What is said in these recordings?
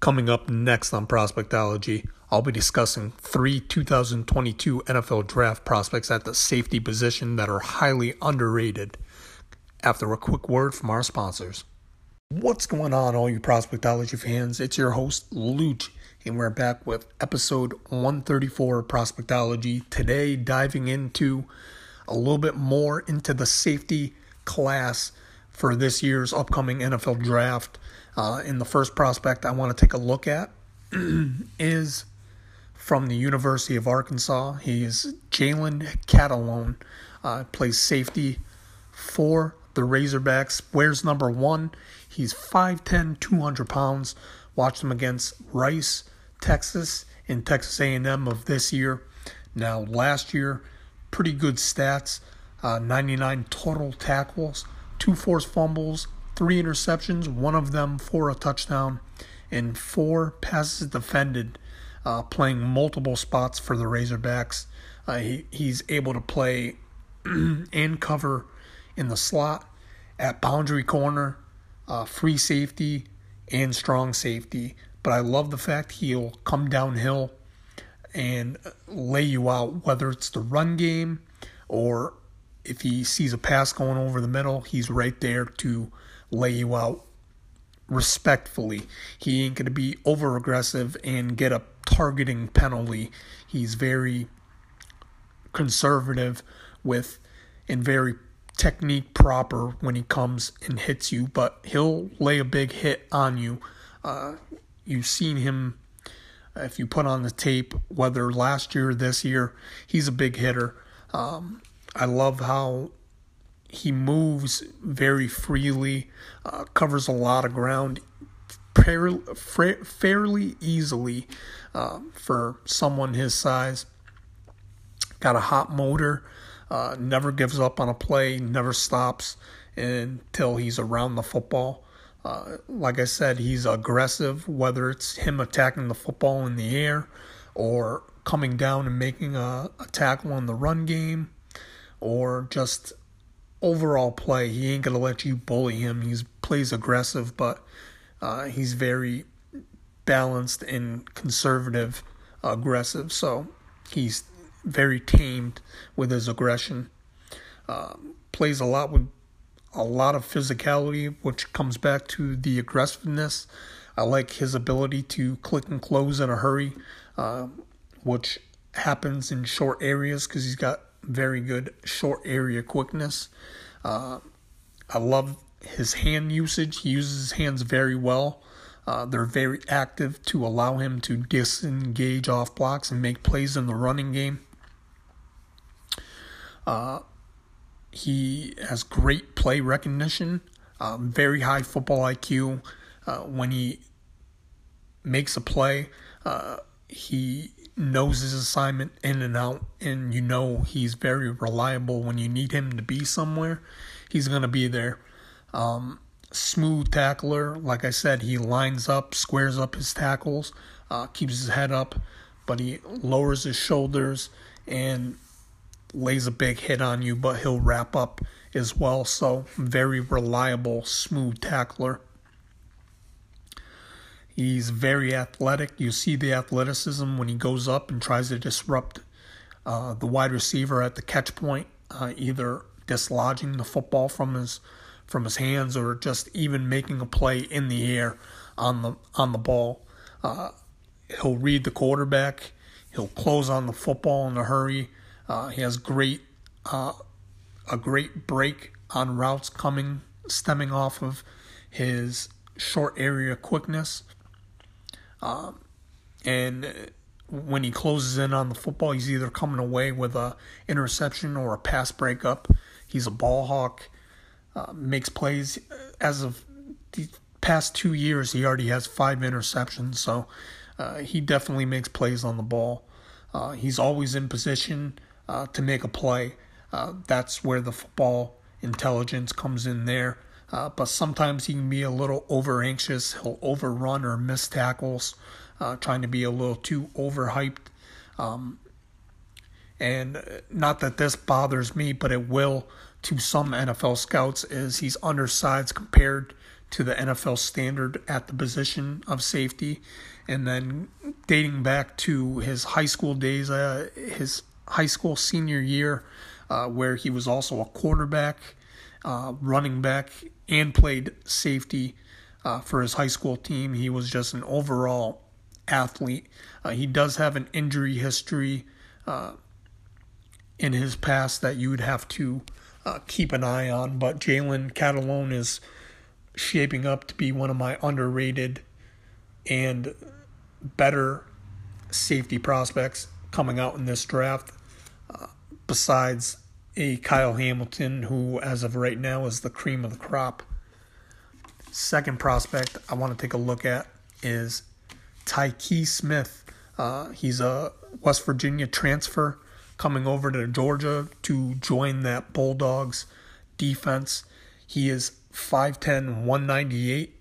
Coming up next on Prospectology, I'll be discussing three 2022 NFL draft prospects at the safety position that are highly underrated. After a quick word from our sponsors. What's going on, all you Prospectology fans? It's your host, Luch, and we're back with episode 134 of Prospectology. Today, diving into a little bit more into the safety class for this year's upcoming NFL draft. Uh, in the first prospect I want to take a look at is from the University of Arkansas. He is Jalen Catalon, uh, plays safety for the Razorbacks. Wears number one. He's 5'10", 200 pounds. Watched him against Rice, Texas, and Texas A&M of this year. Now, last year, pretty good stats. Uh, 99 total tackles, two forced fumbles, three interceptions, one of them for a touchdown, and four passes defended, uh, playing multiple spots for the Razorbacks. Uh, he, he's able to play and cover in the slot, at boundary corner, uh, free safety, and strong safety. But I love the fact he'll come downhill and lay you out, whether it's the run game or if he sees a pass going over the middle, he's right there to lay you out respectfully. He ain't going to be over aggressive and get a targeting penalty. He's very conservative with and very technique proper when he comes and hits you, but he'll lay a big hit on you. Uh, you've seen him if you put on the tape, whether last year or this year, he's a big hitter. Um, I love how he moves very freely, uh, covers a lot of ground fairly easily uh, for someone his size. Got a hot motor, uh, never gives up on a play, never stops until he's around the football. Uh, like I said, he's aggressive, whether it's him attacking the football in the air or coming down and making a, a tackle on the run game or just overall play. He ain't gonna let you bully him. He plays aggressive, but uh, he's very balanced and conservative, aggressive. So he's very tamed with his aggression. Uh, plays a lot with a lot of physicality, which comes back to the aggressiveness. I like his ability to click and close in a hurry, uh, which happens in short areas because he's got very good short area quickness. Uh, I love his hand usage. He uses his hands very well. Uh, they're very active to allow him to disengage off blocks and make plays in the running game. Uh, he has great play recognition, um, very high football IQ. Uh, when he makes a play, uh, he knows his assignment in and out, and you know he's very reliable when you need him to be somewhere. He's going to be there. Um, smooth tackler, like I said, he lines up, squares up his tackles, uh, keeps his head up, but he lowers his shoulders and lays a big hit on you, but he'll wrap up as well. So, very reliable, smooth tackler. He's very athletic. You see the athleticism when he goes up and tries to disrupt uh, the wide receiver at the catch point, uh, either dislodging the football from his from his hands or just even making a play in the air on the on the ball. Uh, he'll read the quarterback. He'll close on the football in a hurry. Uh, he has great uh, a great break on routes coming stemming off of his short area quickness. Um, and when he closes in on the football, he's either coming away with a interception or a pass breakup. He's a ball hawk, uh, makes plays. As of the past two years, he already has five interceptions, so uh, he definitely makes plays on the ball. Uh, he's always in position uh, to make a play. Uh, that's where the football intelligence comes in there. Uh, but sometimes he can be a little over anxious. He'll overrun or miss tackles, uh, trying to be a little too overhyped. Um, and not that this bothers me, but it will to some NFL scouts, is he's undersized compared to the NFL standard at the position of safety. And then dating back to his high school days, uh, his high school senior year, uh, where he was also a quarterback, uh, running back, and played safety uh, for his high school team. He was just an overall athlete. Uh, he does have an injury history uh, in his past that you would have to uh, keep an eye on. But Jalen Catalon is shaping up to be one of my underrated and better safety prospects coming out in this draft. Uh, besides a Kyle Hamilton, who as of right now is the cream of the crop. Second prospect I want to take a look at is Tykee Smith. Uh, he's a West Virginia transfer coming over to Georgia to join that Bulldogs defense. He is 5'10, 198.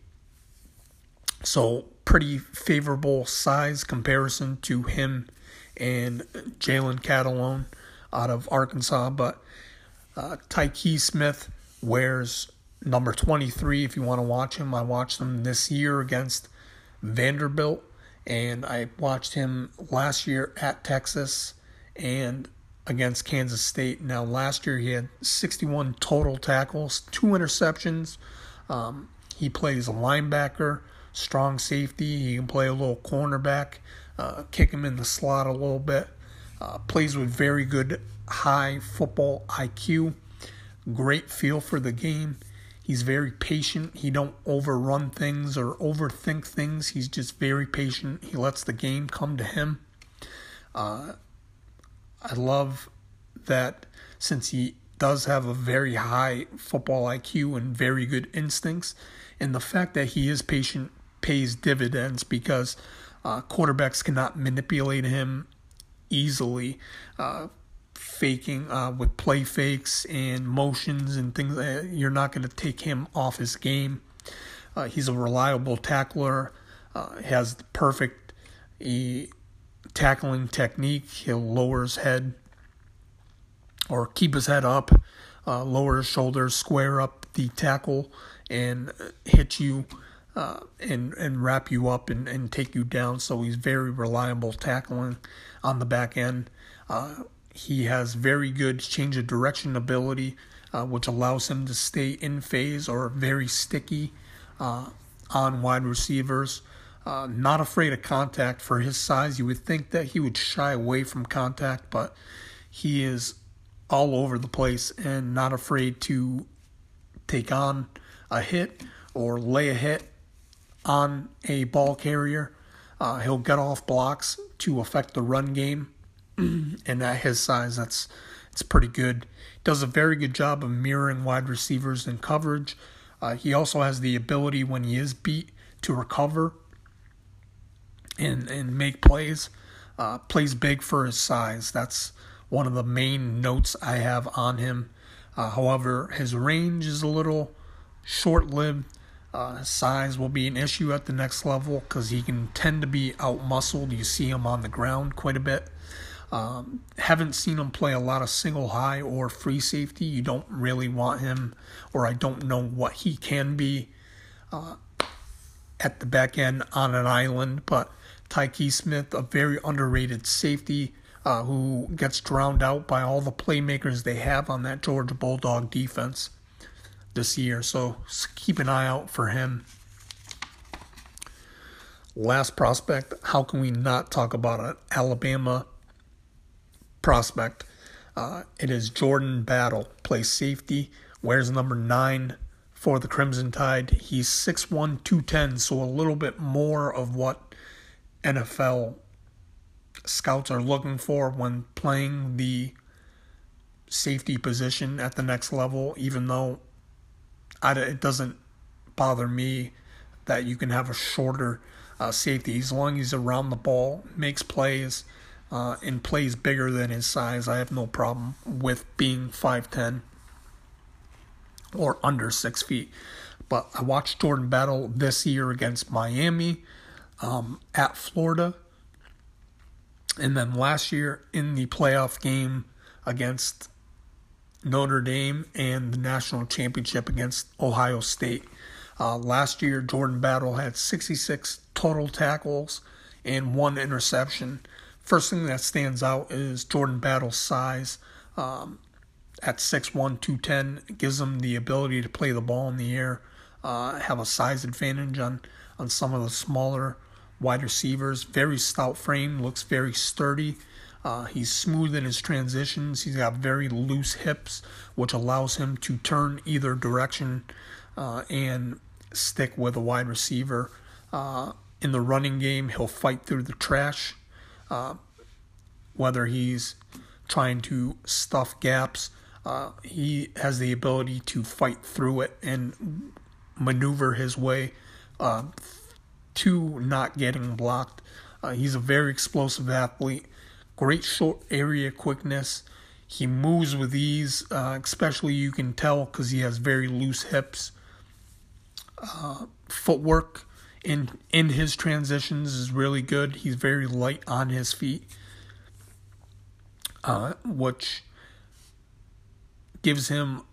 So, pretty favorable size comparison to him and Jalen Catalon out of Arkansas. But uh, Tykee Smith wears number 23 if you want to watch him. I watched him this year against Vanderbilt, and I watched him last year at Texas and against Kansas State. Now, last year he had 61 total tackles, two interceptions. Um, he plays a linebacker, strong safety. He can play a little cornerback, uh, kick him in the slot a little bit. Uh, plays with very good high football IQ, great feel for the game. He's very patient. He don't overrun things or overthink things. He's just very patient. He lets the game come to him. Uh, I love that since he does have a very high football IQ and very good instincts, and the fact that he is patient pays dividends because uh, quarterbacks cannot manipulate him easily, uh, faking uh, with play fakes and motions and things. You're not going to take him off his game. Uh, he's a reliable tackler. Uh, has the perfect tackling technique. He'll lower his head or keep his head up, uh, lower his shoulders, square up the tackle, and hit you uh, and and wrap you up and, and take you down. So he's very reliable tackling on the back end. Uh, he has very good change of direction ability, uh, which allows him to stay in phase or very sticky uh, on wide receivers. Uh, not afraid of contact for his size. You would think that he would shy away from contact, but he is all over the place and not afraid to take on a hit or lay a hit on a ball carrier. Uh, he'll get off blocks to affect the run game, and at his size, that's it's pretty good. Does a very good job of mirroring wide receivers in coverage. Uh, he also has the ability when he is beat to recover and and make plays. Uh, plays big for his size. That's one of the main notes I have on him. Uh, however, his range is a little short lived. Uh, size will be an issue at the next level because he can tend to be out muscled. You see him on the ground quite a bit. Um, haven't seen him play a lot of single high or free safety. You don't really want him, or I don't know what he can be uh, at the back end on an island. But Tykee Smith, a very underrated safety uh, who gets drowned out by all the playmakers they have on that Georgia Bulldog defense this year. So keep an eye out for him. Last prospect, how can we not talk about an Alabama prospect? Uh, it is Jordan Battle, plays safety, wears number nine for the Crimson Tide. He's 6'1, 210, so a little bit more of what NFL scouts are looking for when playing the safety position at the next level, even though I, it doesn't bother me that you can have a shorter uh, safety as long as he's around the ball, makes plays, uh, and plays bigger than his size. I have no problem with being 5'10 or under six feet. But I watched Jordan Battle this year against Miami, um, at Florida, and then last year in the playoff game against Notre Dame and the national championship against Ohio State. Uh, last year, Jordan Battle had 66 total tackles and one interception. First thing that stands out is Jordan Battle's size. Um, at 6'1", 210, gives him the ability to play the ball in the air, uh, have a size advantage on, on some of the smaller wide receivers. Very stout frame, looks very sturdy. Uh, he's smooth in his transitions. He's got very loose hips, which allows him to turn either direction uh, and stick with a wide receiver. Uh, in the running game, he'll fight through the trash, uh, whether he's trying to stuff gaps. Uh, he has the ability to fight through it and maneuver his way uh, to not getting blocked. he's a very explosive athlete great short area quickness. He moves with ease, uh, especially you can tell because he has very loose hips. Uh, footwork in in his transitions is really good. He's very light on his feet, uh, which gives him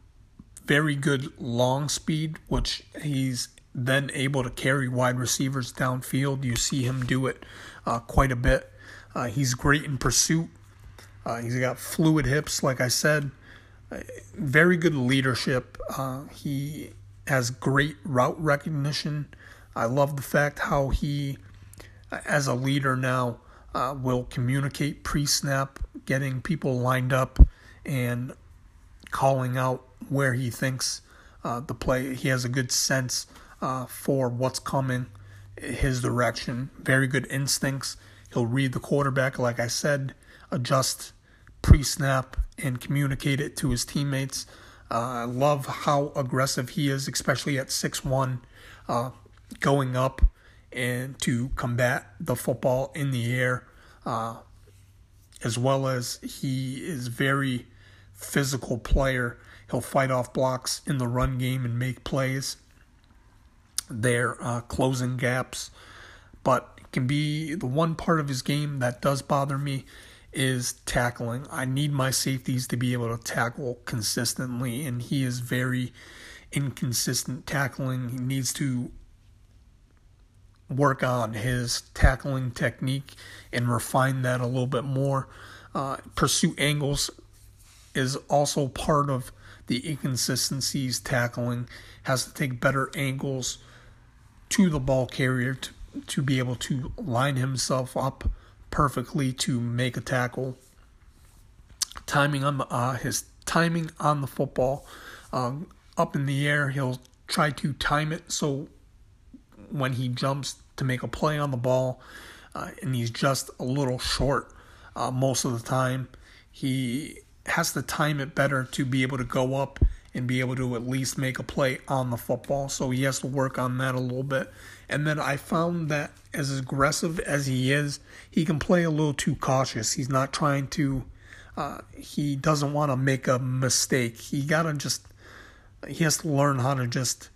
very good long speed, which he's then able to carry wide receivers downfield. You see him do it uh, quite a bit. Uh, he's great in pursuit. Uh, he's got fluid hips, like I said. Uh, very good leadership. Uh, he has great route recognition. I love the fact how he, as a leader now, uh, will communicate pre snap, getting people lined up and calling out where he thinks uh, the play. He has a good sense for what's coming, his direction. Very good instincts He'll read the quarterback, like I said, adjust pre snap, and communicate it to his teammates. Uh, I love how aggressive he is, especially at 6'1, uh, going up and to combat the football in the air, uh, as well as he is very physical player. He'll fight off blocks in the run game and make plays. They're uh, closing gaps, but can be the one part of his game that does bother me is tackling. I need my safeties to be able to tackle consistently, and he is very inconsistent tackling. He needs to work on his tackling technique and refine that a little bit more. Uh, pursuit angles is also part of the inconsistencies tackling, has to take better angles to the ball carrier to to be able to line himself up perfectly to make a tackle. Timing on the, uh, his timing on the football, um, up in the air, he'll try to time it so when he jumps to make a play on the ball, uh, and he's just a little short uh, most of the time. He has to time it better to be able to go up and be able to at least make a play on the football. So he has to work on that a little bit. And then I found that as aggressive as he is, he can play a little too cautious. He's not trying to, uh, he doesn't want to make a mistake. He got to just, he has to learn how to just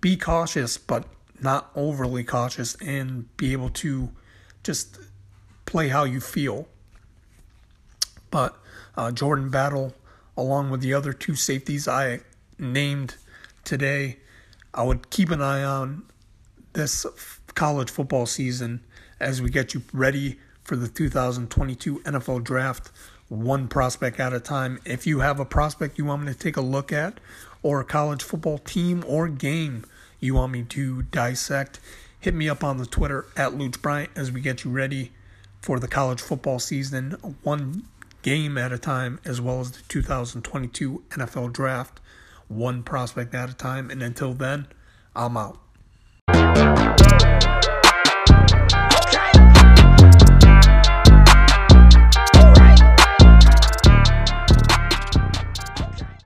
be cautious, but not overly cautious and be able to just play how you feel. But uh, Jordan Battle along with the other two safeties I named today. I would keep an eye on this college football season as we get you ready for the 2022 NFL Draft, one prospect at a time. If you have a prospect you want me to take a look at, or a college football team or game you want me to dissect, hit me up on the Twitter at Luch Bryant as we get you ready for the college football season, one game at a time, as well as the 2022 NFL Draft, one prospect at a time. And until then, I'm out.